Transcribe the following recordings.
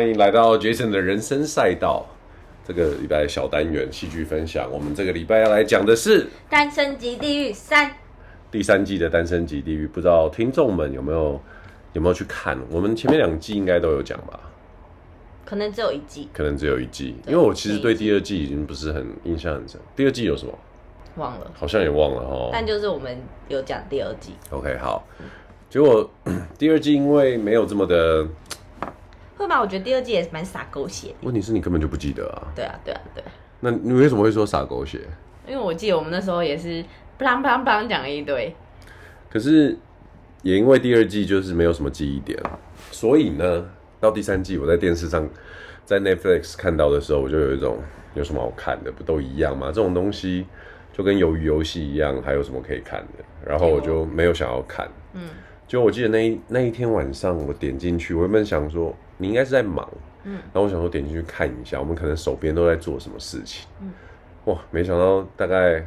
了，欢迎来到 Jason 的人生赛道。这个礼拜小单元戏剧分享，我们这个礼拜要来讲的是《单身即地狱三》第三季的《单身即地狱》，不知道听众们有没有有没有去看？我们前面两季应该都有讲吧？可能只有一季，可能只有一季，因为我其实对第二季已经不是很印象很深。第二季有什么？忘了，好像也忘了哦。但就是我们有讲第二季。OK，好。结果 第二季因为没有这么的。会吧？我觉得第二季也蛮洒狗血。问题是你根本就不记得啊。对啊，对啊，对。那你为什么会说洒狗血？因为我记得我们那时候也是砰砰砰讲了一堆。可是也因为第二季就是没有什么记忆点，所以呢，到第三季我在电视上在 Netflix 看到的时候，我就有一种有什么好看的？不都一样吗？这种东西就跟鱿鱼游戏一样，还有什么可以看的？然后我就没有想要看。嗯。就我记得那一那一天晚上，我点进去，我原本想说。你应该是在忙，嗯，然后我想说点进去看一下，我们可能手边都在做什么事情，嗯，哇，没想到大概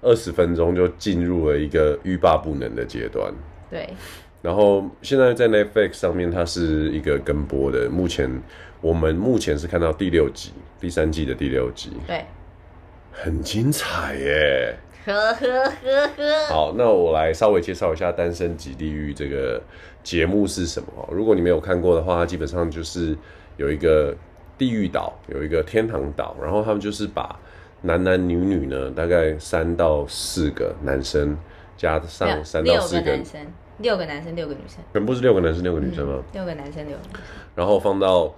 二十分钟就进入了一个欲罢不能的阶段，对，然后现在在 Netflix 上面，它是一个跟播的，目前我们目前是看到第六集，第三季的第六集，对，很精彩耶。呵呵呵呵。好，那我来稍微介绍一下《单身即地狱》这个节目是什么。如果你没有看过的话，它基本上就是有一个地狱岛，有一个天堂岛，然后他们就是把男男女女呢，大概三到四个男生加上三到四个男生，六个男生，六个女生，全部是六个男生，六个女生吗？嗯，六个男生，六个女生。然后放到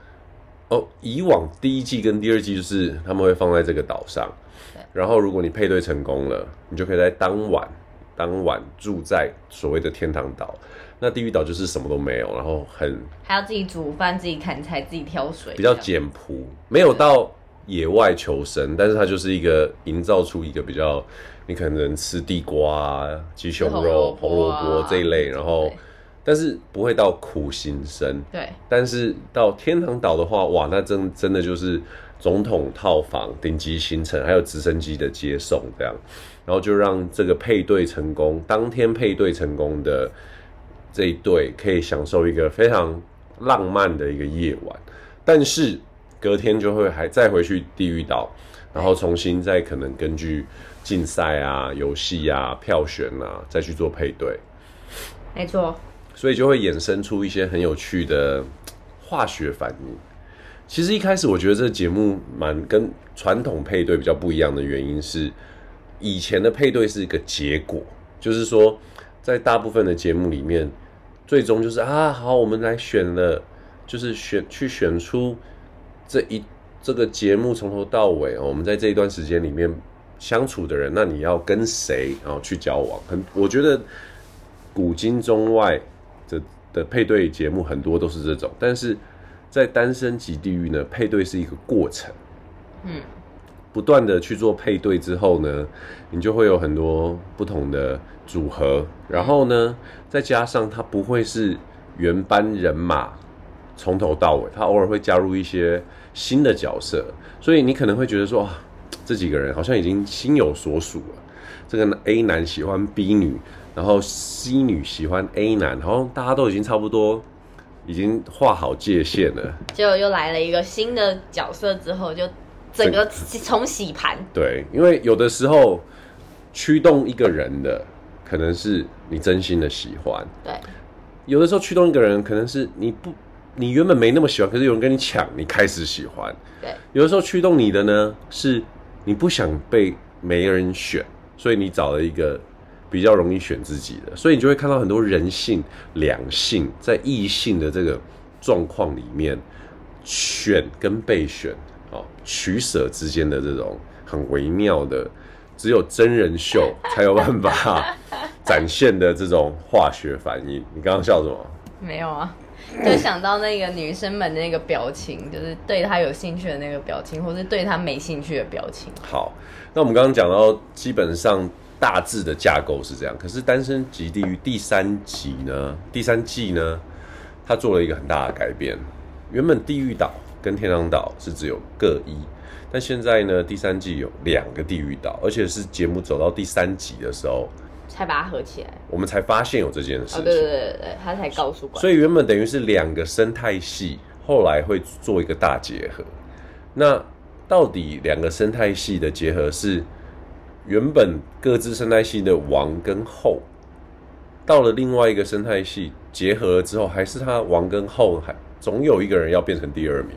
哦，以往第一季跟第二季就是他们会放在这个岛上。然后，如果你配对成功了，你就可以在当晚当晚住在所谓的天堂岛。那地狱岛就是什么都没有，然后很还要自己煮饭、自己砍柴、自己挑水，比较简朴，没有到野外求生，但是它就是一个营造出一个比较你可能吃地瓜、鸡胸肉、红萝卜这一类，然后但是不会到苦行僧。对，但是到天堂岛的话，哇，那真真的就是。总统套房、顶级行程，还有直升机的接送，这样，然后就让这个配对成功，当天配对成功的这一对可以享受一个非常浪漫的一个夜晚，但是隔天就会还再回去地狱岛，然后重新再可能根据竞赛啊、游戏啊、票选啊再去做配对，没错，所以就会衍生出一些很有趣的化学反应。其实一开始我觉得这个节目蛮跟传统配对比较不一样的原因是，以前的配对是一个结果，就是说在大部分的节目里面，最终就是啊好，我们来选了，就是选去选出这一这个节目从头到尾哦，我们在这一段时间里面相处的人，那你要跟谁然后去交往？很我觉得古今中外的配对节目很多都是这种，但是。在单身级地狱呢，配对是一个过程，嗯，不断的去做配对之后呢，你就会有很多不同的组合，然后呢，再加上它不会是原班人马从头到尾，它偶尔会加入一些新的角色，所以你可能会觉得说，啊，这几个人好像已经心有所属了。这个 A 男喜欢 B 女，然后 C 女喜欢 A 男，好像大家都已经差不多。已经画好界限了，结果又来了一个新的角色，之后就整个重洗盘。对，因为有的时候驱动一个人的可能是你真心的喜欢，对；有的时候驱动一个人可能是你不，你原本没那么喜欢，可是有人跟你抢，你开始喜欢，对；有的时候驱动你的呢，是你不想被没人选，所以你找了一个。比较容易选自己的，所以你就会看到很多人性、两性在异性的这个状况里面，选跟被选，哦，取舍之间的这种很微妙的，只有真人秀才有办法 展现的这种化学反应。你刚刚笑什么？没有啊，就想到那个女生们的那个表情，就是对她有兴趣的那个表情，或是对她没兴趣的表情。好，那我们刚刚讲到基本上。大致的架构是这样，可是《单身即地狱》第三集呢，第三季呢，它做了一个很大的改变。原本地狱岛跟天堂岛是只有各一，但现在呢，第三季有两个地狱岛，而且是节目走到第三集的时候才把它合起来，我们才发现有这件事情。哦，对对对对，他才告诉。所以原本等于是两个生态系后来会做一个大结合。那到底两个生态系的结合是原本各自生态系的王跟后，到了另外一个生态系结合了之后，还是他王跟后还总有一个人要变成第二名？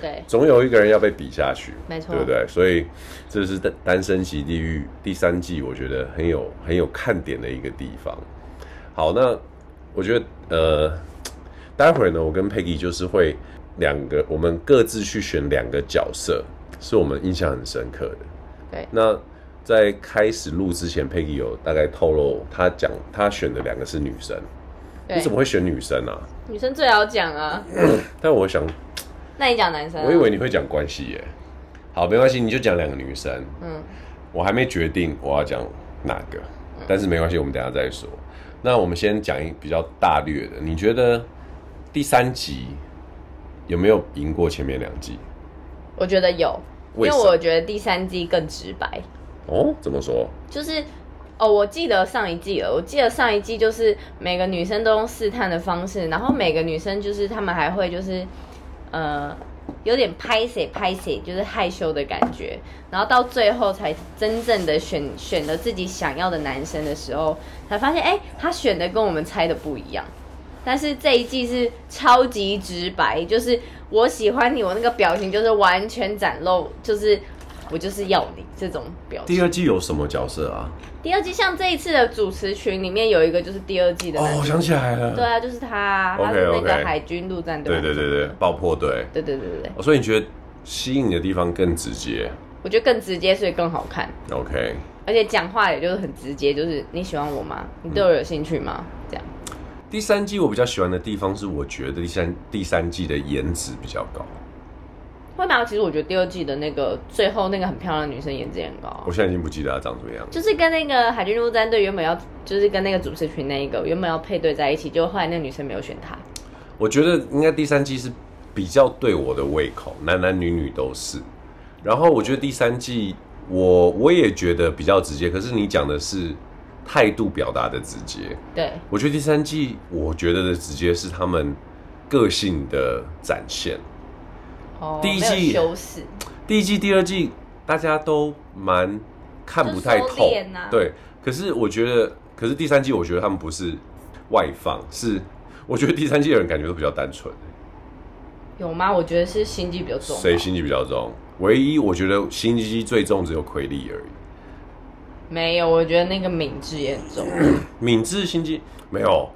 对，总有一个人要被比下去，没错，对不对？所以这是单单身级地狱第三季，我觉得很有很有看点的一个地方。好，那我觉得呃，待会儿呢，我跟 Peggy 就是会两个，我们各自去选两个角色，是我们印象很深刻的。对，那在开始录之前，Peggy 有大概透露，他讲他选的两个是女生，你怎么会选女生啊？女生最好讲啊。但我想。那你讲男生、啊？我以为你会讲关系耶。好，没关系，你就讲两个女生。嗯，我还没决定我要讲哪个，嗯、但是没关系，我们等下再说。那我们先讲一比较大略的。你觉得第三集有没有赢过前面两季？我觉得有，因为我觉得第三季更直白。哦，怎么说？就是哦，我记得上一季了。我记得上一季就是每个女生都用试探的方式，然后每个女生就是她们还会就是。呃，有点拍谁拍谁，就是害羞的感觉，然后到最后才真正的选选了自己想要的男生的时候，才发现，哎、他选的跟我们猜的不一样。但是这一季是超级直白，就是我喜欢你，我那个表情就是完全展露，就是我就是要你这种表情。第二季有什么角色啊？第二季像这一次的主持群里面有一个就是第二季的，哦，我想起来了，对啊，就是他他是那个海军陆战队，对对对对，爆破队，对对对对对。所以你觉得吸引你的地方更直接？我觉得更直接，所以更好看。OK，而且讲话也就是很直接，就是你喜欢我吗？你对我有兴趣吗？嗯、这样。第三季我比较喜欢的地方是，我觉得第三第三季的颜值比较高。会吗？其实我觉得第二季的那个最后那个很漂亮的女生颜值也很高，啊。我现在已经不记得她长什么样。就是跟那个海军陆战队原本要，就是跟那个主持群那一个原本要配对在一起，就后来那个女生没有选她。我觉得应该第三季是比较对我的胃口，男男女女都是。然后我觉得第三季我我也觉得比较直接，可是你讲的是态度表达的直接。对，我觉得第三季我觉得的直接是他们个性的展现。第一季，第一季、第二季大家都蛮看不太透，啊、对。可是我觉得，可是第三季我觉得他们不是外放，是我觉得第三季的人感觉都比较单纯。有吗？我觉得是心机比较重。谁心机比较重？唯一我觉得心机最重只有奎利而已。没有，我觉得那个敏智也很重。敏智心机没有。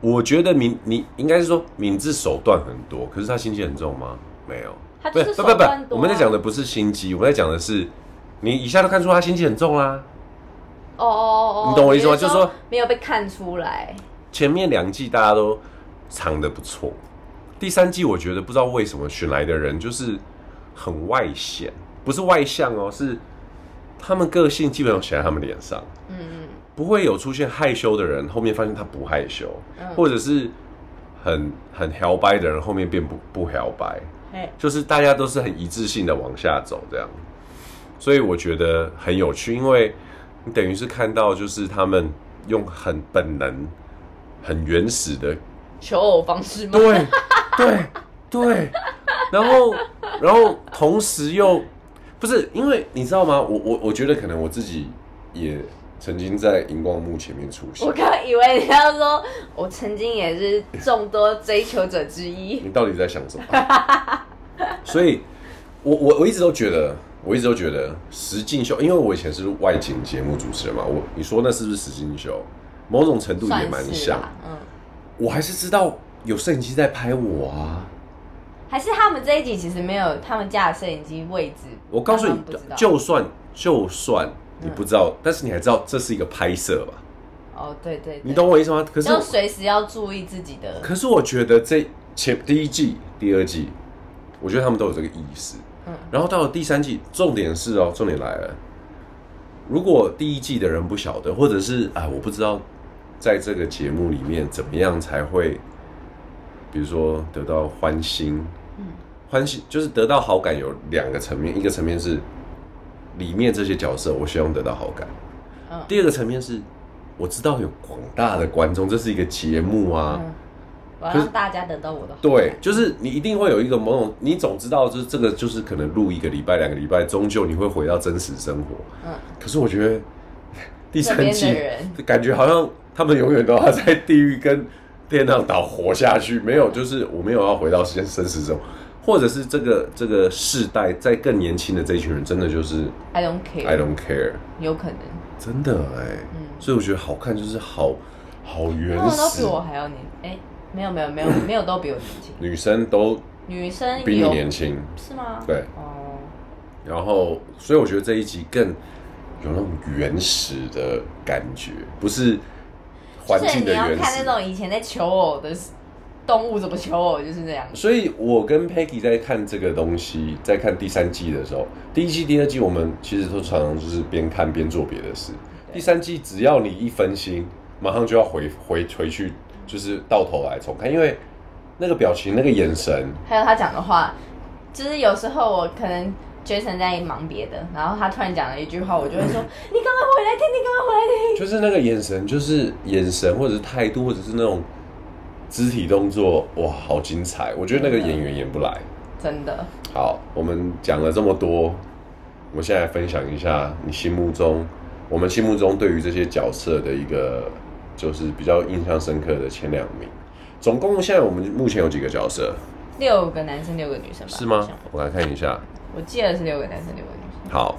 我觉得敏你应该是说敏智手段很多，可是他心机很重吗？没有，他就是手段啊、不不不，我们在讲的不是心机，我们在讲的是，你一下都看出他心机很重啦。哦哦哦，你懂我意思吗？就是说没有被看出来。前面两季大家都藏的不错，第三季我觉得不知道为什么选来的人就是很外显，不是外向哦，是他们个性基本上写在他们脸上。嗯嗯，不会有出现害羞的人，后面发现他不害羞，嗯、或者是很很摇摆的人，后面变不不摇摆。就是大家都是很一致性的往下走，这样，所以我觉得很有趣，因为你等于是看到就是他们用很本能、很原始的求偶方式吗？对对对，然后然后同时又不是因为你知道吗？我我我觉得可能我自己也曾经在荧光幕前面出现。我刚以为你要说，我曾经也是众多追求者之一。你到底在想什么？所以，我我我一直都觉得，我一直都觉得实境秀，因为我以前是外景节目主持人嘛，我你说那是不是实境秀？某种程度也蛮像，嗯，我还是知道有摄影机在拍我啊。还是他们这一集其实没有他们家的摄影机位置？我告诉你，就算就算你不知道，嗯，但是你还知道这是一个拍摄吧？哦，对对，对，你懂我意思吗？可是随时要注意自己的。可是我觉得这前第一季、第二季。我觉得他们都有这个意识，嗯，然后到了第三季，重点是哦，重点来了。如果第一季的人不晓得，或者是啊，我不知道，在这个节目里面怎么样才会，比如说得到欢心，嗯，欢心就是得到好感有两个层面，一个层面是里面这些角色，我希望得到好感，嗯，第二个层面是我知道有广大的观众，这是一个节目啊。嗯我要让大家等到我的好对，就是你一定会有一个某种，你总知道，就是这个就是可能录一个礼拜、两个礼拜，终究你会回到真实生活。嗯，可是我觉得第三季感觉好像他们永远都要在地狱跟天堂岛活下去，没有，就是我没有要回到现实生活，或者是这个这个世代在更年轻的这一群人，真的就是 I don't care, I don't care，有可能。真的哎、欸，嗯，所以我觉得好看就是好好原始，他们都比我还要年哎。欸没有没有没有 没有都比我年轻，女生都女生比你年轻是吗？对哦，然后所以我觉得这一集更有那种原始的感觉，不是环境的原始。你要看那种以前在求偶的动物怎么求偶，就是这样。所以我跟 Peggy 在看这个东西，在看第三季的时候，第一季、第二季我们其实都常常就是边看边做别的事。第三季只要你一分心，马上就要回回回去。就是到头来重看，因为那个表情、那个眼神，还有他讲的话，就是有时候我可能 Jason 在忙别的，然后他突然讲了一句话，我就会说：“你赶快回来听，你赶快回来听。”就是那个眼神，就是眼神，或者是态度，或者是那种肢体动作，哇，好精彩！我觉得那个演员演不来，真的。好，我们讲了这么多，我们现在分享一下你心目中，我们心目中对于这些角色的一个。就是比较印象深刻的前两名，总共现在我们目前有几个角色？六个男生，六个女生吧？是吗？我来看一下。我记得是六个男生，六个女生。好，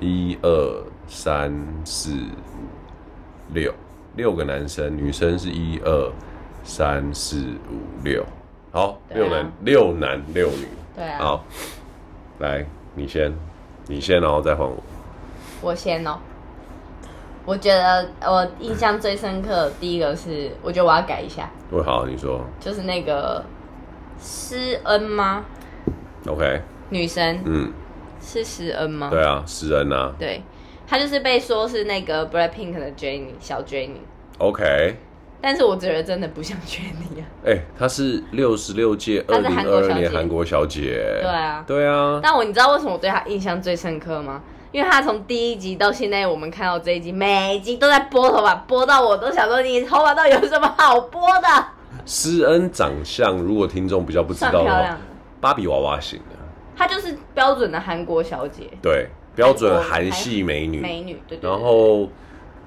一二三四五六，六个男生，女生是一二三四五六。好，六男六男六女。对啊。好，来，你先，你先，然后再换我。我先哦。我觉得我印象最深刻，第一个是，我觉得我要改一下。我好，你说。就是那个施恩吗？OK。女生。嗯。是施恩吗？对啊，施恩啊。对，她就是被说是那个 BLACKPINK 的 Jennie 小 Jennie。OK。但是我觉得真的不像 Jennie 啊。哎、欸，她是六十六届二零二二年韩国小姐。对啊。对啊。但我你知道为什么我对她印象最深刻吗？因为他从第一集到现在，我们看到这一集，每一集都在拨头发，拨到我都想说，你头发到底有什么好拨的？施恩长相，如果听众比较不知道的话，漂亮，芭比娃娃型的，她就是标准的韩国小姐，对，标准韩系美女，美女，对，对，对，然后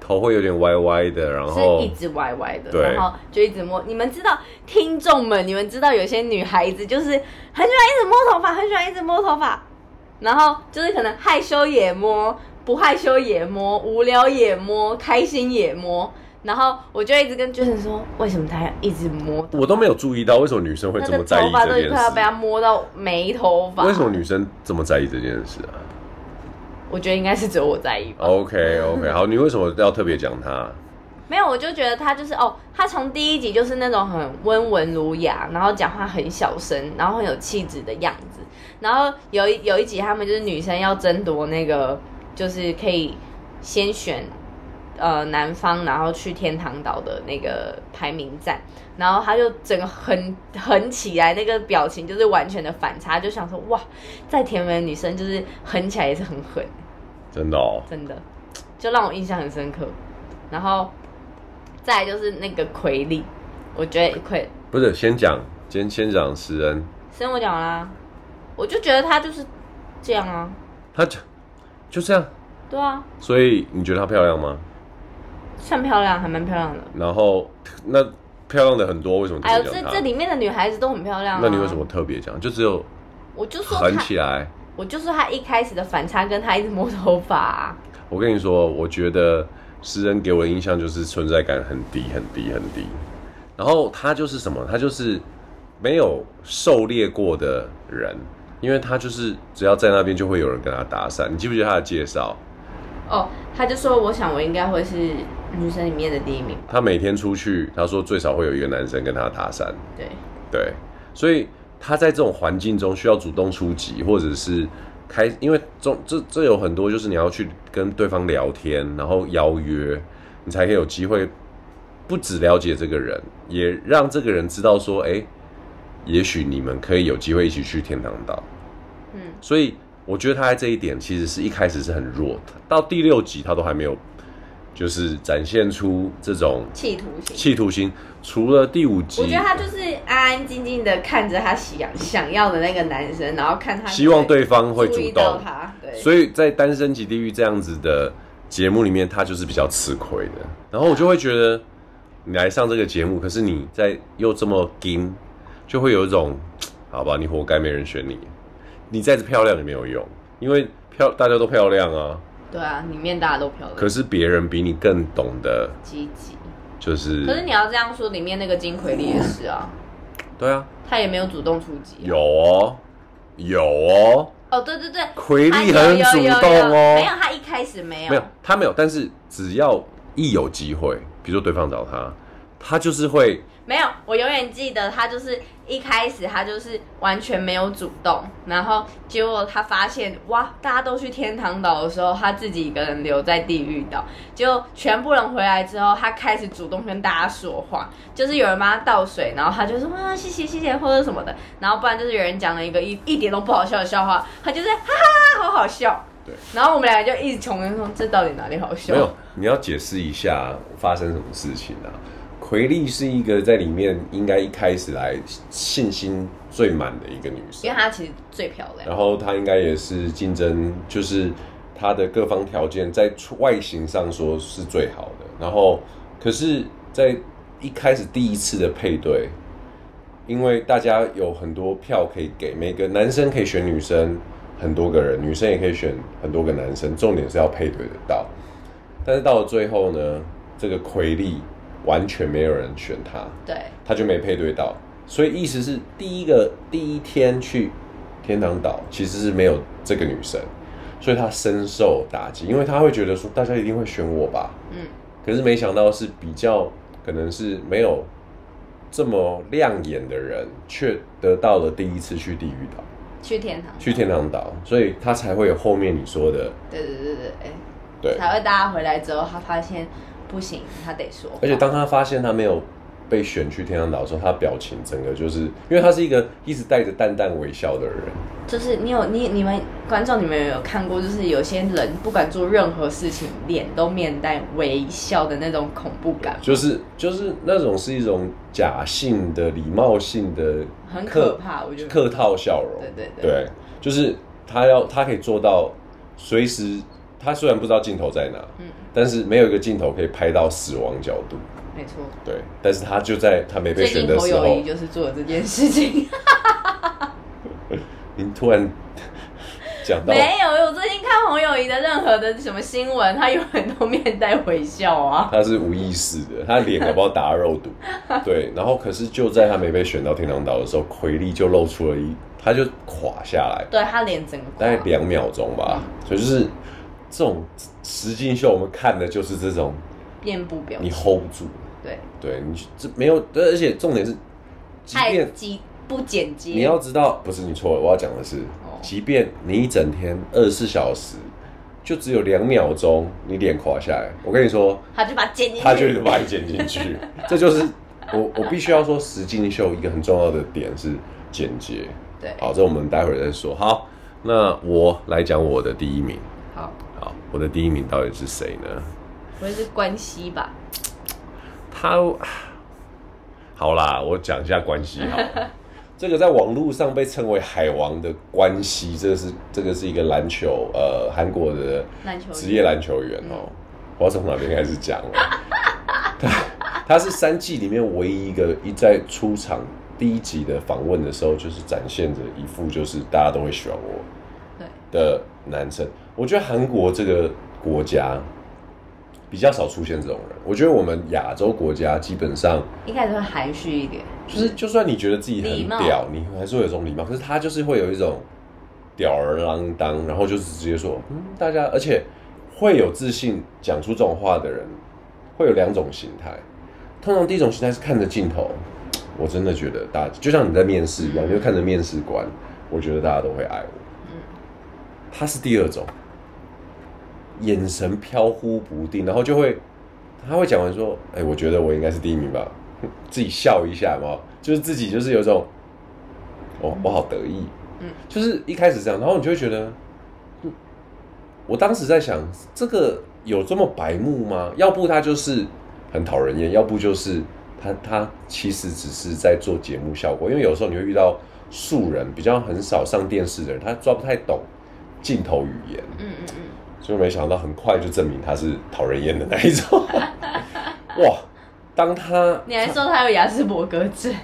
头会有点歪歪的，然后是一直歪歪的，对，然后就一直摸。你们知道，听众们，你们知道有些女孩子就是很喜欢一直摸头发，很喜欢一直摸头发。然后就是可能害羞也摸，不害羞也摸，无聊也摸，开心也摸。然后我就一直跟 Jason 说，为什么他要一直摸？我都没有注意到为什么女生会这么在意这件事。头发都快要被他摸到没头发。为什么女生这么在意这件事啊？我觉得应该是只有我在意吧。OK OK，好，你为什么要特别讲他？没有，我就觉得他就是哦，他从第一集就是那种很温文儒雅，然后讲话很小声，然后很有气质的样子。然后有一有一集，他们就是女生要争夺那个，就是可以先选呃男方，然后去天堂岛的那个排名战。然后他就整个很狠起来，那个表情就是完全的反差，就想说哇，在甜美的女生就是狠起来也是很狠，真的哦，真的，就让我印象很深刻。然后再就是那个奎利，我觉得奎不是先讲，先先讲石恩，石恩我讲啦。我就觉得她就是这样啊，她就就这样，对啊。所以你觉得她漂亮吗？算漂亮，还蛮漂亮的。然后那漂亮的很多，为什么？哎呦，这这里面的女孩子都很漂亮啊。那你为什么特别讲？就只有我就说狠起来。我就说她一开始的反差，跟她一直摸头发啊。我跟你说，我觉得施恩给我的印象就是存在感很低，很低，很低。然后他就是什么？他就是没有狩猎过的人。因为他就是只要在那边就会有人跟他搭讪，你记不记得他的介绍？哦，他就说，我想我应该会是女生里面的第一名。他每天出去，他说最少会有一个男生跟他搭讪。对对，所以他在这种环境中需要主动出击，或者是开，因为这这这有很多就是你要去跟对方聊天，然后邀约，你才可以有机会不只了解这个人，也让这个人知道说，哎。也许你们可以有机会一起去天堂岛，嗯，所以我觉得他在这一点其实是一开始是很弱的，到第六集他都还没有就是展现出这种企图心。企图心，除了第五集，我觉得他就是安安静静的看着他想想要的那个男生，然后看他希望对方会主动他。对，所以在《单身即地狱》这样子的节目里面，他就是比较吃亏的。然后我就会觉得，你来上这个节目，可是你在又这么金，就会有一种，好吧，你活该没人选你，你再漂亮也没有用，因为漂大家都漂亮啊。对啊，里面大家都漂亮。可是别人比你更懂得积极，就是。可是你要这样说，里面那个金奎利也是啊。对啊。他也没有主动出击。有哦，有哦。哦，对对对，奎利很主动哦。没有，他一开始没有。没有，他没有。但是只要一有机会，比如说对方找他，他就是会。没有，我永远记得他就是一开始他就是完全没有主动，然后结果他发现哇，大家都去天堂岛的时候，他自己一个人留在地狱岛。结果全部人回来之后，他开始主动跟大家说话，就是有人帮他倒水，然后他就说啊谢谢谢谢或者什么的，然后不然就是有人讲了一个一一点都不好笑的笑话，他就是哈哈好好笑。对，然后我们俩就一直穷人说这到底哪里好笑？没有，你要解释一下发生什么事情啊？奎丽是一个在里面应该一开始来信心最满的一个女生，因为她其实最漂亮。然后她应该也是竞争，就是她的各方条件在外形上说是最好的。然后，可是，在一开始第一次的配对，因为大家有很多票可以给，每个男生可以选女生很多个人，女生也可以选很多个男生，重点是要配对得到。但是到了最后呢，这个奎利。完全没有人选他，对，他就没配对到，所以意思是第一个第一天去天堂岛其实是没有这个女生，所以他深受打击，因为他会觉得说大家一定会选我吧，嗯，可是没想到是比较可能是没有这么亮眼的人，却得到了第一次去地狱岛，去天堂，去天堂岛，所以他才会有后面你说的，对对对对，哎，对，才会大家回来之后，他发现。不行，他得说。而且当他发现他没有被选去天堂岛的时候，他表情整个就是，因为他是一个一直带着淡淡微笑的人。就是你有你你们观众，你们有，有看过，就是有些人不管做任何事情，脸都面带微笑的那种恐怖感。就是就是那种是一种假性的礼貌性的，很可怕，我觉得客套笑容。对对对，对，就是他要他可以做到随时。他虽然不知道镜头在哪，嗯，但是没有一个镜头可以拍到死亡角度，没错，对，但是他就在他没被选的时候，就是做了这件事情。您突然 讲到，没有，我最近看洪友宜的任何的什么新闻，他有很多面带微笑啊，他是无意识的，他脸搞不好打肉毒，对，然后可是就在他没被选到天堂岛的时候，奎利就露出了一，他就垮下来，对他脸整个大概两秒钟吧，嗯、所以就是。这种实境秀，我们看的就是这种面部表情，你 hold 不住，对，对你这没有，而且重点是，即便不剪辑，你要知道，不是你错了，我要讲的是，哦、即便你一整天二十四小时，就只有两秒钟，你脸垮下来，我跟你说，他就把剪进去，他就把你剪进去，这就是我我必须要说实境秀一个很重要的点是剪接，对，好，这我们待会儿再说，好，那我来讲我的第一名，好。我的第一名到底是谁呢？不会是关西吧？他好啦，我讲一下关西好了。这个在网络上被称为“海王”的关西，这个是这个是一个篮球呃韩国的职业篮球员哦。我要从哪边开始讲？他他是三季里面唯一一个一在出场第一集的访问的时候，就是展现着一副就是大家都会喜欢我的男生。我觉得韩国这个国家比较少出现这种人。我觉得我们亚洲国家基本上一开始会含蓄一点，就是就算你觉得自己很屌，你还是会有这种礼貌。可是他就是会有一种吊儿郎当，然后就是直接说，嗯，大家，而且会有自信讲出这种话的人，会有两种形态。通常第一种形态是看着镜头，我真的觉得大家就像你在面试一样，你会看着面试官，我觉得大家都会爱我。他是第二种。眼神飘忽不定，然后就会，他会讲完说：“哎、我觉得我应该是第一名吧。”自己笑一下嘛，就是自己就是有种，哦，我好得意，嗯，就是一开始这样，然后你就会觉得，嗯，我当时在想，这个有这么白目吗？要不他就是很讨人厌，要不就是他他其实只是在做节目效果。因为有时候你会遇到素人，比较很少上电视的人，他抓不太懂镜头语言。嗯嗯嗯。所以没想到很快就证明他是讨人厌的那一种。哇！当他你还说他有雅斯伯格症？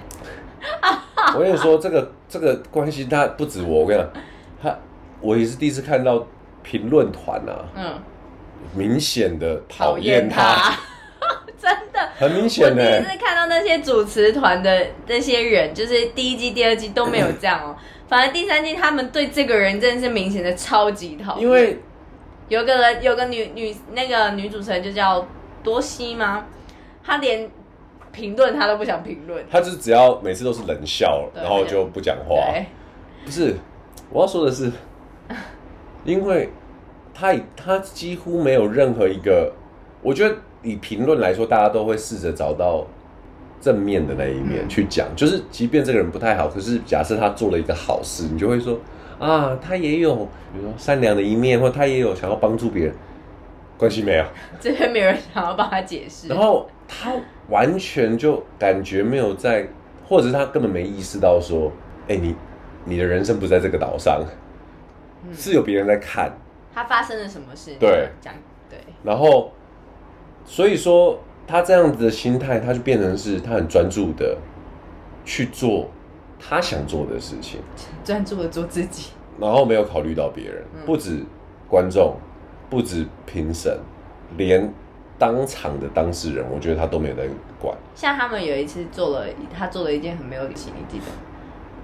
我跟你说，这个这个关系他不止我，我跟你讲，他我也是第一次看到评论团啊，嗯，明显的讨厌他，他 真的很明显的。我第一次看到那些主持团的那些人，就是第一季、第二季都没有这样哦，反正第三季他们对这个人真的是明显的超级讨厌。因为有个人，有个女女那个女主持人就叫多西吗？她连。评论她都不想评论，她就是只要每次都是冷笑，然后就不讲话。不是，我要说的是，因为她她几乎没有任何一个，我觉得以评论来说，大家都会试着找到正面的那一面去讲。就是即便这个人不太好，可是假设他做了一个好事，你就会说啊，他也有比如说善良的一面，或他也有想要帮助别人。关系没有，这边没有人想要帮他解释。然后他。完全就感觉没有在，或者是他根本没意识到说，哎、欸，你你的人生不在这个岛上，嗯、是有别人在看。他发生了什么事？对，讲对。然后，所以说他这样子的心态，他就变成是他很专注的去做他想做的事情，专注的做自己，然后没有考虑到别人，嗯、不止观众，不止评审，连。当场的当事人，我觉得他都没有在管。像他们有一次做了，他做了一件很没有理性，你记得？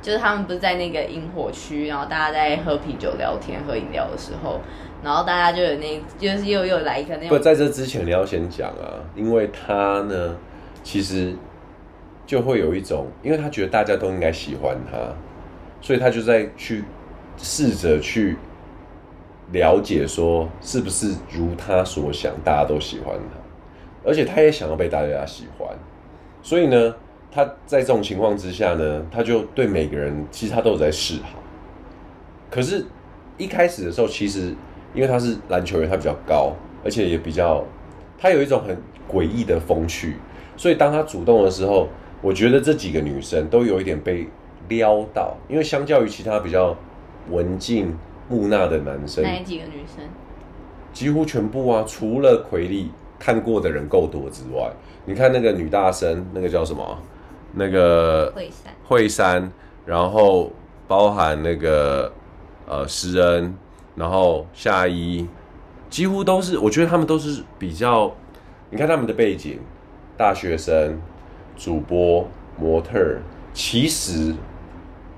就是他们不是在那个萤火区，然后大家在喝啤酒、聊天、喝饮料的时候，然后大家就有那，就是又又来一个那种。不，在这之前你要先讲啊，因为他呢，其实就会有一种，因为他觉得大家都应该喜欢他，所以他就在去试着去。了解说是不是如他所想，大家都喜欢他，而且他也想要被大家喜欢，所以呢，他在这种情况之下呢，他就对每个人其实他都有在示好。可是，一开始的时候，其实因为他是篮球员，他比较高，而且也比较，他有一种很诡异的风趣，所以当他主动的时候，我觉得这几个女生都有一点被撩到，因为相较于其他比较文静。木讷的男生，哪几个女生？几乎全部啊，除了奎利看过的人够多之外，你看那个女大生，那个叫什么？那个惠山，惠山，然后包含那个呃施恩，然后夏一，几乎都是，我觉得他们都是比较，你看他们的背景，大学生、主播、模特，其实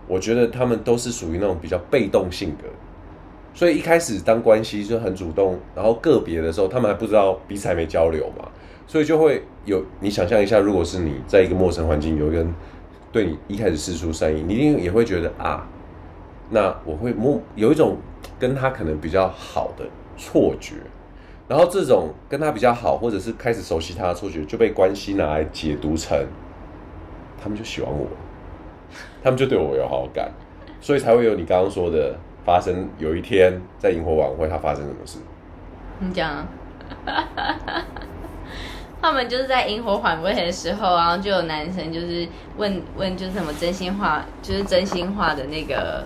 我觉得他们都是属于那种比较被动性格。所以一开始当关系就很主动，然后个别的时候，他们还不知道彼此还没交流嘛，所以就会有你想象一下，如果是你在一个陌生环境，有个人对你一开始四出善意，你一定也会觉得啊，那我会摸有一种跟他可能比较好的错觉，然后这种跟他比较好，或者是开始熟悉他的错觉，就被关系拿来解读成他们就喜欢我，他们就对我有好感，所以才会有你刚刚说的。发生有一天在萤火晚会，他发生什么事？你讲啊，他们就是在萤火晚会的时候，然后就有男生就是问问，就是什么真心话，就是真心话的那个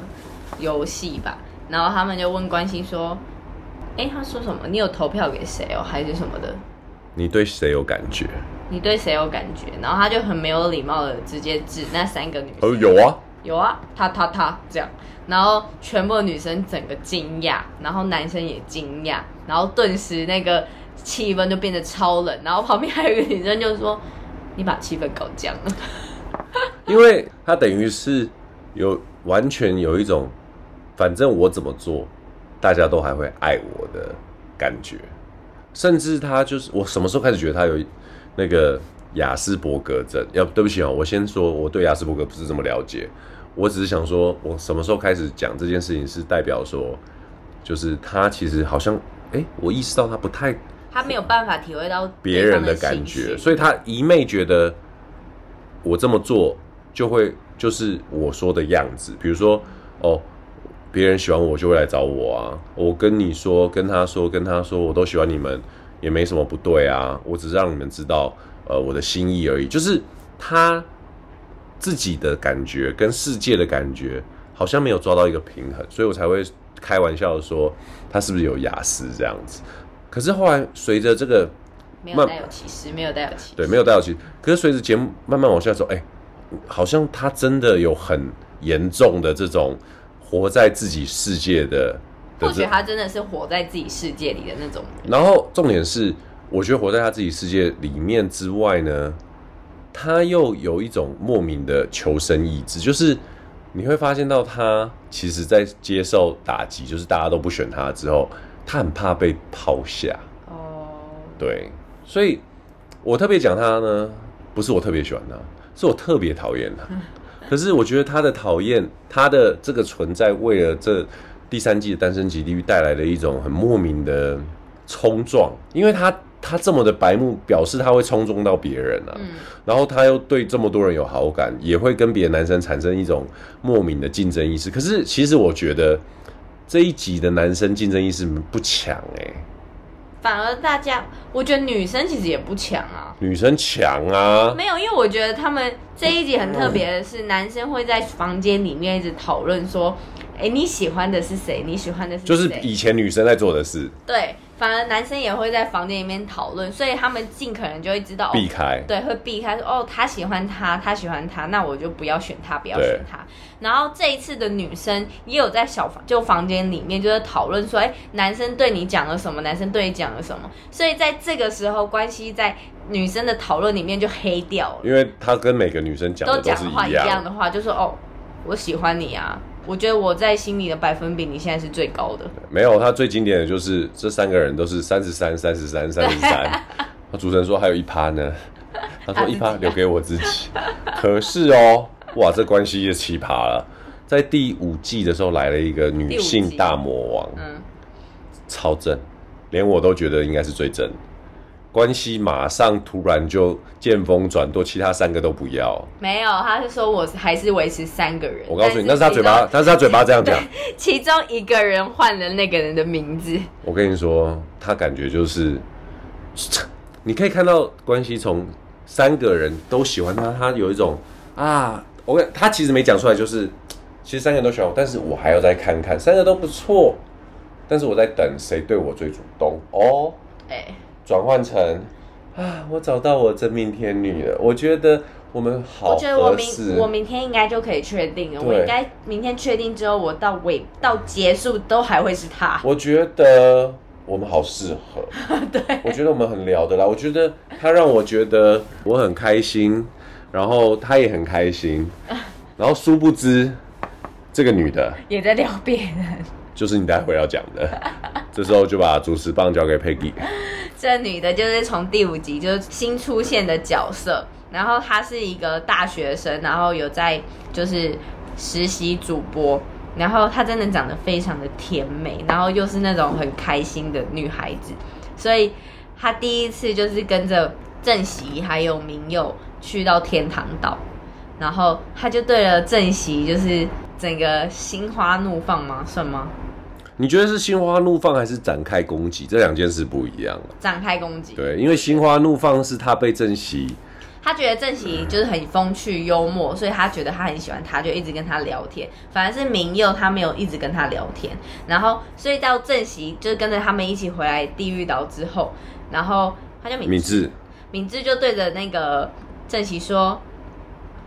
游戏吧。然后他们就问关心说：“哎、欸，他说什么？你有投票给谁哦，还是什么的？你对谁有感觉？你对谁有感觉？”然后他就很没有礼貌的直接指那三个女生。哦，有啊，有啊，他他他这样。然后全部的女生整个惊讶，然后男生也惊讶，然后顿时那个气氛就变得超冷。然后旁边还有一个女生就说：“你把气氛搞僵了。”因为他等于是有完全有一种，反正我怎么做，大家都还会爱我的感觉。甚至他就是我什么时候开始觉得他有那个亚斯伯格症？要对不起啊，我先说我对亚斯伯格不是这么了解。我只是想说，我什么时候开始讲这件事情，是代表说，就是他其实好像，哎、我意识到他不太，他没有办法体会到别人的感觉，所以他一昧觉得我这么做就会就是我说的样子，比如说，哦，别人喜欢我就会来找我啊，我跟你说，跟他说，跟他说，我都喜欢你们，也没什么不对啊，我只是让你们知道，呃，我的心意而已。就是他自己的感觉跟世界的感觉好像没有抓到一个平衡，所以我才会开玩笑的说他是不是有雅思这样子。可是后来随着这个没有带有歧视，没有带有歧视，对，没有带有歧视。可是随着节目慢慢往下走，哎、欸，好像他真的有很严重的这种活在自己世界的。或许他真的是活在自己世界里的那种。然后重点是，我觉得活在他自己世界里面之外呢，他又有一种莫名的求生意志，就是你会发现到他其实，在接受打击，就是大家都不选他之后，他很怕被抛下。哦，对，所以我特别讲他呢，不是我特别喜欢他，是我特别讨厌他。可是我觉得他的讨厌，他的这个存在，为了这。第三季的单身级地狱带来了一种很莫名的冲撞，因为他他这么的白目，表示他会冲撞到别人啊，嗯、然后他又对这么多人有好感，也会跟别的男生产生一种莫名的竞争意识。可是其实我觉得这一集的男生竞争意识不强哎、欸，反而大家我觉得女生其实也不强啊，女生强啊，没有，因为我觉得他们这一集很特别的是，男生会在房间里面一直讨论说。哎，你喜欢的是谁？你喜欢的是？就是以前女生在做的事。对，反而男生也会在房间里面讨论，所以他们尽可能就会知道避开。对，会避开说哦，他喜欢他，他喜欢他，那我就不要选他，不要选他。然后这一次的女生也有在小房就房间里面就是讨论说，哎，男生对你讲了什么？男生对你讲了什么？所以在这个时候，关系在女生的讨论里面就黑掉了，因为他跟每个女生讲都，都讲话一样的话，就说哦，我喜欢你啊。我觉得我在心里的百分比，你现在是最高的。没有，他最经典的就是这三个人都是三十三、三十三、三十三。他主持人说还有一趴呢，他说一趴留给我自己。可是哦，哇，这关系也奇葩了。在第五季的时候来了一个女性大魔王，嗯，超正，连我都觉得应该是最正。关系马上突然就见风转舵，其他三个都不要。没有，他是说我还是维持三个人。我告诉你，那是他嘴巴，但是他嘴巴这样讲。其中一个人换了那个人的名字。我跟你说，他感觉就是，你可以看到关系从三个人都喜欢他，他有一种啊，我跟他其实没讲出来，就是 其实三个人都喜欢我，但是我还要再看看，三个都不错，但是我在等谁对我最主动哦。哎、欸。转换成啊，我找到我真命天女了。我觉得我们好。我觉得我明我明天应该就可以确定了。我应该明天确定之后，我到尾到结束都还会是他。我觉得我们好适合。对，我觉得我们很聊得来。我觉得他让我觉得我很开心，然后他也很开心，然后殊不知这个女的也在聊别人，就是你待会要讲的。这时候就把主持棒交给 Peggy。这女的就是从第五集就是新出现的角色，然后她是一个大学生，然后有在就是实习主播，然后她真的长得非常的甜美，然后又是那种很开心的女孩子，所以她第一次就是跟着正熙还有明佑去到天堂岛，然后他就对了正熙就是整个心花怒放吗？算吗？你觉得是心花怒放还是展开攻击？这两件事不一样。展开攻击。对，因为心花怒放是他被正熙，他觉得正熙就是很风趣幽默，所以他觉得他很喜欢他，就一直跟他聊天。反而是明佑他没有一直跟他聊天，然后所以到正熙就是跟着他们一起回来地狱岛之后，然后他就敏智，敏智就对着那个正熙说，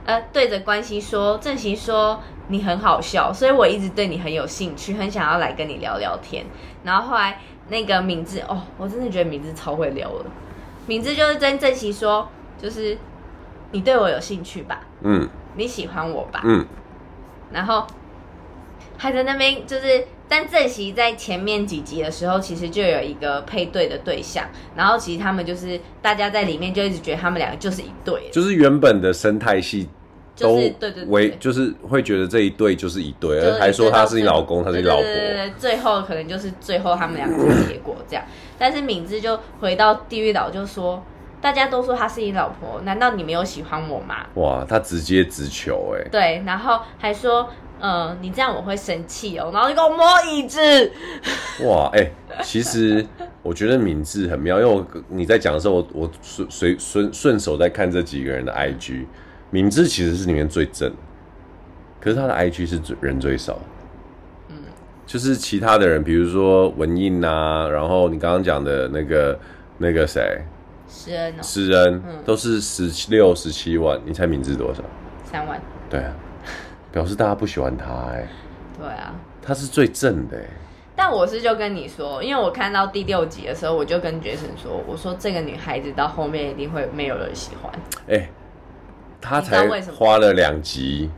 呃，对着关系说，正熙说。你很好笑，所以我一直对你很有兴趣，很想要来跟你聊聊天。然后后来那个敏智哦，我真的觉得敏智超会聊的。敏智就是跟正熙说，就是你对我有兴趣吧？嗯，你喜欢我吧？嗯。然后还在那边就是，但正熙在前面几集的时候，其实就有一个配对的对象。然后其实他们就是大家在里面就一直觉得他们两个就是一对，就是原本的生态系。都对对对，为就是会觉得这一对就是一对，而还说他是你老公，他是你老婆。对对对，最后可能就是最后他们两个的结果这样。但是敏智就回到地狱岛就说，大家都说他是你老婆，难道你没有喜欢我吗？哇，他直接直球哎。对，然后还说嗯，你这样我会生气哦，然后就给我摸椅子。哇，哎、欸，其实我觉得敏智很妙，因为我你在讲的时候，我我随随顺顺手在看这几个人的 IG，敏智其实是里面最正，可是他的 IG 是最人最少。嗯，就是其他的人，比如说文印啊，然后你刚刚讲的那个那个谁，诗恩哦，施恩，嗯、都是十六十七万，你猜敏智多少？三万。对啊。表示大家不喜欢他哎、欸，对啊，他是最正的。但我是就跟你说，因为我看到第六集的时候，我就跟 Jason 说，我说这个女孩子到后面一定会没有人喜欢。哎、欸，他才花了两集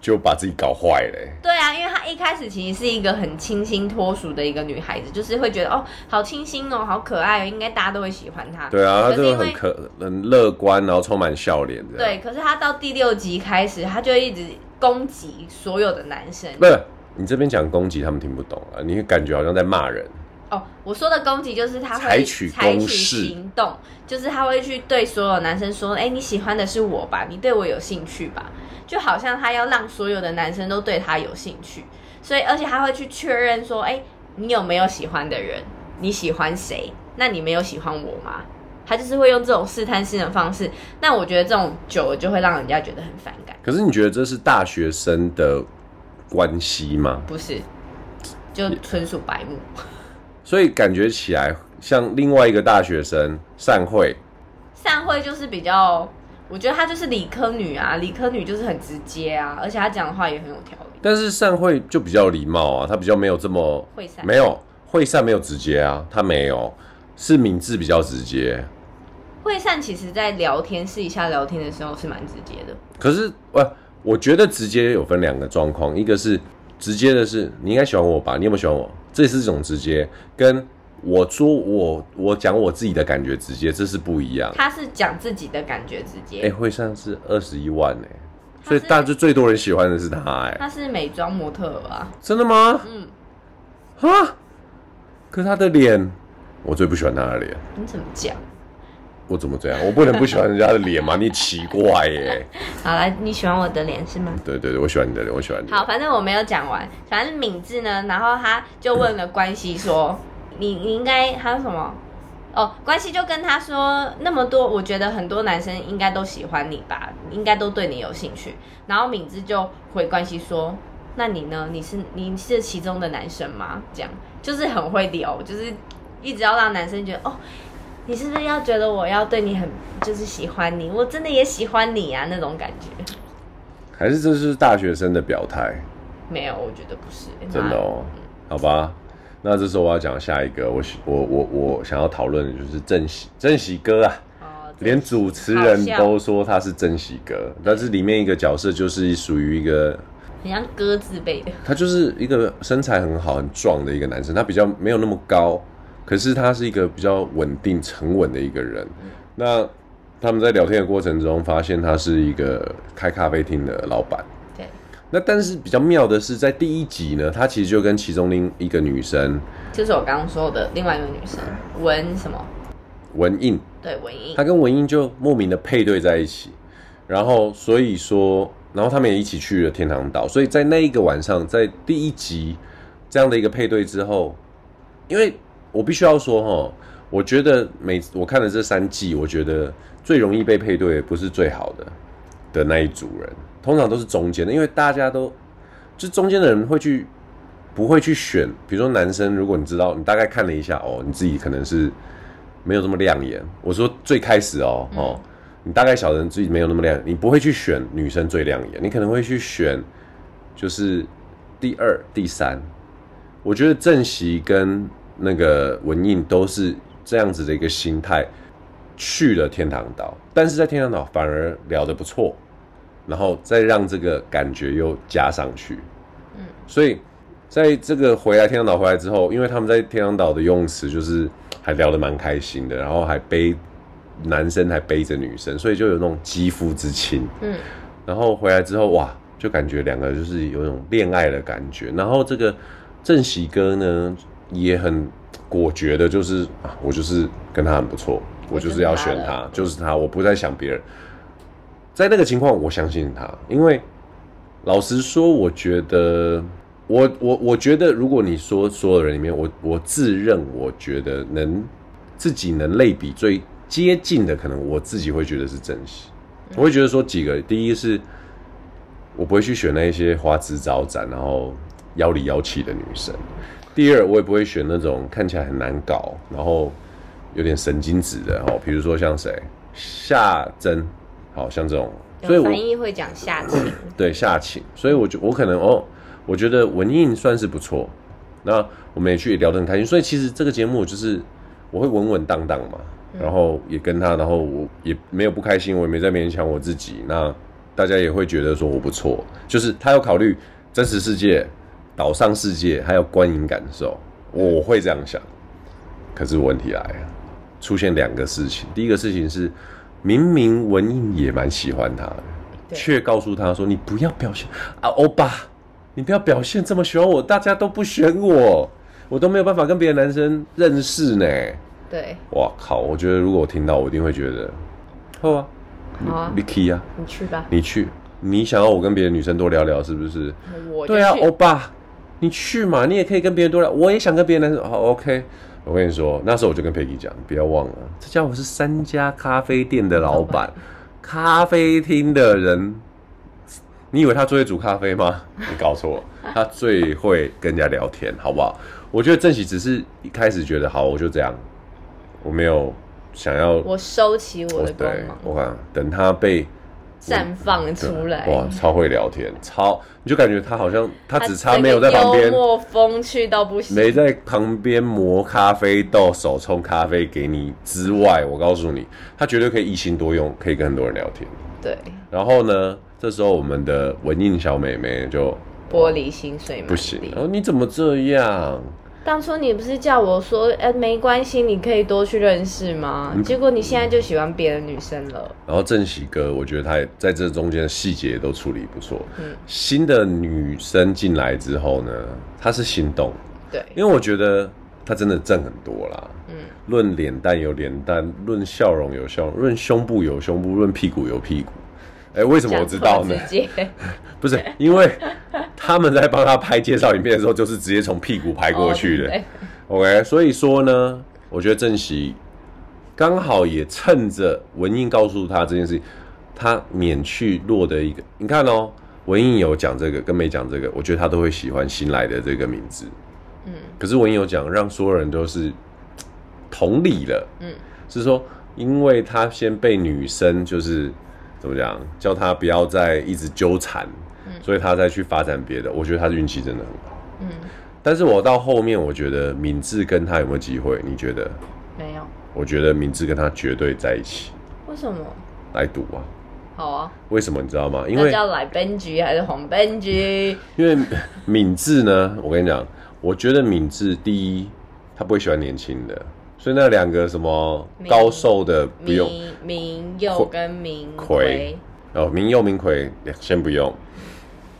就把自己搞坏了、欸。对啊，因为她一开始其实是一个很清新脱俗的一个女孩子，就是会觉得哦，好清新哦，好可爱哦，应该大家都会喜欢她。对啊，她就很可很乐观，然后充满笑脸。对，可是她到第六集开始，她就一直。攻击所有的男生，不是你这边讲攻击，他们听不懂啊！你感觉好像在骂人哦。我说的攻击就是他会采取行动，就是他会去对所有男生说：“哎、欸，你喜欢的是我吧？你对我有兴趣吧？”就好像他要让所有的男生都对他有兴趣，所以而且他会去确认说：“哎、欸，你有没有喜欢的人？你喜欢谁？那你没有喜欢我吗？”他就是会用这种试探性的方式，那我觉得这种久了就会让人家觉得很反感。可是你觉得这是大学生的关系吗？不是，就纯属白目。所以感觉起来像另外一个大学生散会，散会就是比较，我觉得她就是理科女啊，理科女就是很直接啊，而且她讲的话也很有条理。但是散会就比较礼貌啊，她比较没有这么会善，没有会善没有直接啊，她没有，是敏智比较直接。会善其实，在聊天私底下聊天的时候是蛮直接的。可是，我我觉得直接有分两个状况，一个是直接的是你应该喜欢我吧？你有没有喜欢我？这是一种直接，跟我说我我讲我自己的感觉直接，这是不一样。他是讲自己的感觉直接。哎，惠善是二十一万哎，所以大致最多人喜欢的是他哎。他是美妆模特吧？真的吗？嗯。哈？可是他的脸，我最不喜欢他的脸。你怎么讲？我怎么这样？我不能不喜欢人家的脸吗？你奇怪耶！好来，你喜欢我的脸是吗？对对对，我喜欢你的脸，我喜欢你。好，反正我没有讲完。反正敏智呢，然后他就问了关系说：“ 你你应该还有什么？”哦，关系就跟他说：“那么多，我觉得很多男生应该都喜欢你吧，应该都对你有兴趣。”然后敏智就回关系说：“那你呢？你是你是其中的男生吗？”这样就是很会聊，就是一直要让男生觉得哦。你是不是要觉得我要对你很就是喜欢你？我真的也喜欢你啊，那种感觉。还是这是大学生的表态？没有，我觉得不是。真的哦，嗯、好吧。那这时候我要讲下一个，我我我我想要讨论的就是正喜正喜哥啊。哦。连主持人都说他是正喜哥，但是里面一个角色就是属于一个很像鸽字辈的。他就是一个身材很好、很壮的一个男生，他比较没有那么高。可是他是一个比较稳定、沉稳的一个人。那他们在聊天的过程中，发现他是一个开咖啡厅的老板。对。那但是比较妙的是，在第一集呢，他其实就跟其中另一个女生，就是我刚刚说的另外一个女生文什么？文印。对，文印。他跟文印就莫名的配对在一起，然后所以说，然后他们也一起去了天堂岛。所以在那一个晚上，在第一集这样的一个配对之后，因为。我必须要说哈，我觉得每我看了这三季，我觉得最容易被配对不是最好的的那一组人，通常都是中间的，因为大家都就中间的人会去不会去选，比如说男生，如果你知道你大概看了一下哦，你自己可能是没有这么亮眼。我说最开始哦哦，你大概晓得自己没有那么亮眼，你不会去选女生最亮眼，你可能会去选就是第二、第三。我觉得正席跟。那个文印都是这样子的一个心态去了天堂岛，但是在天堂岛反而聊得不错，然后再让这个感觉又加上去，嗯，所以在这个回来天堂岛回来之后，因为他们在天堂岛的游泳池就是还聊得蛮开心的，然后还背男生还背着女生，所以就有那种肌肤之亲，嗯，然后回来之后哇，就感觉两个就是有一种恋爱的感觉，然后这个正喜哥呢。也很果决的，就是啊，我就是跟他很不错，我就是要选他，就是他，我不再想别人。在那个情况，我相信他，因为老实说，我觉得，我我我觉得，如果你说所有人里面，我我自认我觉得能自己能类比最接近的，可能我自己会觉得是珍惜。我会觉得说几个，第一是，我不会去选那一些花枝招展，然后妖里妖气的女生。第二，我也不会选那种看起来很难搞，然后有点神经质的哦，比如说像谁夏真，好像这种。所以我翻译会讲夏晴，对夏晴。所以我就我可能哦，我觉得文印算是不错。那我们也去聊得很开心。所以其实这个节目就是我会稳稳当当嘛，然后也跟他，然后我也没有不开心，我也没在勉强我自己。那大家也会觉得说我不错，就是他要考虑真实世界。岛上世界还有观影感受，我会这样想。可是问题来了，出现两个事情。第一个事情是，明明文印也蛮喜欢他的，却告诉他说：“你不要表现啊，欧巴，你不要表现这么喜欢我，大家都不选我，我都没有办法跟别的男生认识呢。”对，哇靠！我觉得如果我听到，我一定会觉得，好啊，好啊，你去啊，你去吧，你去，你想要我跟别的女生多聊聊，是不是？我对啊，欧巴。你去嘛，你也可以跟别人多聊。我也想跟别人说，好，OK。我跟你说，那时候我就跟佩奇讲，不要忘了，这家伙是三家咖啡店的老板，咖啡厅的人。你以为他最会煮咖啡吗？你搞错，他最会跟人家聊天，好不好？我觉得正喜只是一开始觉得好，我就这样，我没有想要，我收起我的光芒。我看等他被。绽放出来哇，超会聊天，超你就感觉他好像他只差没有在旁边幽默风趣到不行，没在旁边磨咖啡豆、手冲咖啡给你之外，我告诉你，他绝对可以一心多用，可以跟很多人聊天。对，然后呢，这时候我们的文印小妹妹就玻璃心碎不行，然后你怎么这样？当初你不是叫我说，哎、欸，没关系，你可以多去认识吗？嗯、结果你现在就喜欢别的女生了。然后正喜哥，我觉得他也在这中间的细节都处理不错。嗯，新的女生进来之后呢，他是心动。对，因为我觉得他真的正很多啦。嗯，论脸蛋有脸蛋，论笑容有笑容，论胸部有胸部，论屁股有屁股。哎、欸，为什么我知道呢？不是因为他们在帮他拍介绍影片的时候，就是直接从屁股拍过去的。Oh, OK，所以说呢，我觉得正熙刚好也趁着文印告诉他这件事情，他免去落的一个。你看哦，文印有讲这个跟没讲这个，我觉得他都会喜欢新来的这个名字。嗯，可是文印有讲让所有人都是同理了。嗯，是说因为他先被女生就是。怎么讲？叫他不要再一直纠缠，嗯，所以他再去发展别的。我觉得他的运气真的很好。嗯，但是我到后面，我觉得敏智跟他有没有机会？你觉得？没有。我觉得敏智跟他绝对在一起。为什么？来赌啊！好啊。为什么你知道吗？因为叫来宾局还是黄宾局？因为敏智呢，我跟你讲，我觉得敏智第一，他不会喜欢年轻的。所以那两个什么高瘦的不用，明佑跟明奎哦，明佑明奎先不用，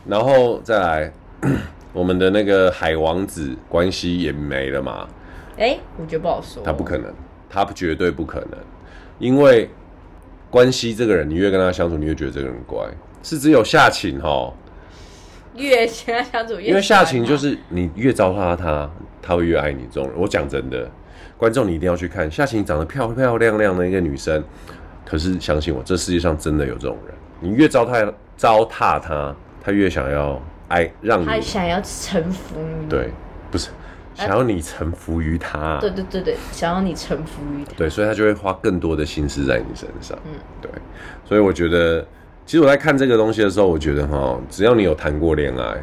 然后再来 我们的那个海王子关系也没了嘛？哎、欸，我觉得不好说，他不可能，他绝对不可能，因为关系这个人，你越跟他相处，你越觉得这个人乖，是只有夏晴哈，越跟他相处越，因为夏晴就是你越糟蹋他，他会越爱你这种人。我讲真的。观众，你一定要去看夏晴长得漂漂亮亮的一个女生，可是相信我，这世界上真的有这种人。你越糟蹋糟蹋她，她越想要爱让你，她想要臣服你。对，不是想要你臣服于她。对对对对，想要你臣服于她。对，所以她就会花更多的心思在你身上。嗯，对。所以我觉得，其实我在看这个东西的时候，我觉得哈，只要你有谈过恋爱，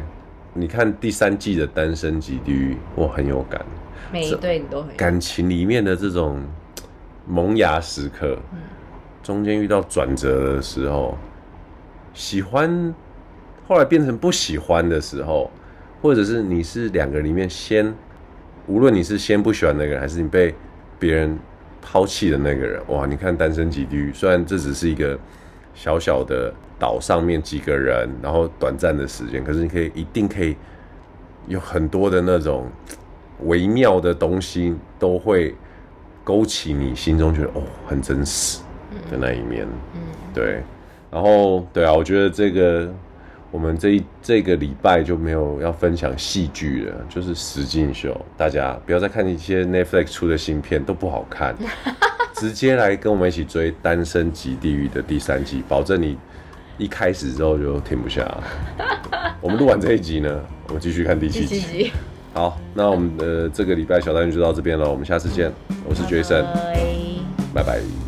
你看第三季的《单身即地狱》，我很有感。每一对你都很感情里面的这种萌芽时刻，嗯、中间遇到转折的时候，喜欢后来变成不喜欢的时候，或者是你是两个里面先，无论你是先不喜欢那个人，还是你被别人抛弃的那个人，哇！你看单身即地狱，虽然这只是一个小小的岛上面几个人，然后短暂的时间，可是你可以一定可以有很多的那种。微妙的东西都会勾起你心中觉得哦，很真实的那一面，嗯，对，然后对啊，我觉得这个我们这一这个礼拜就没有要分享戏剧了，就是实境秀。大家不要再看一些 Netflix 出的新片，都不好看，直接来跟我们一起追《单身即地狱》的第三季，保证你一开始之后就停不下。我们录完这一集呢，我们继续看第七集。七集好，那我们的这个礼拜小单元就到这边了，我们下次见。我是 Jason，拜拜。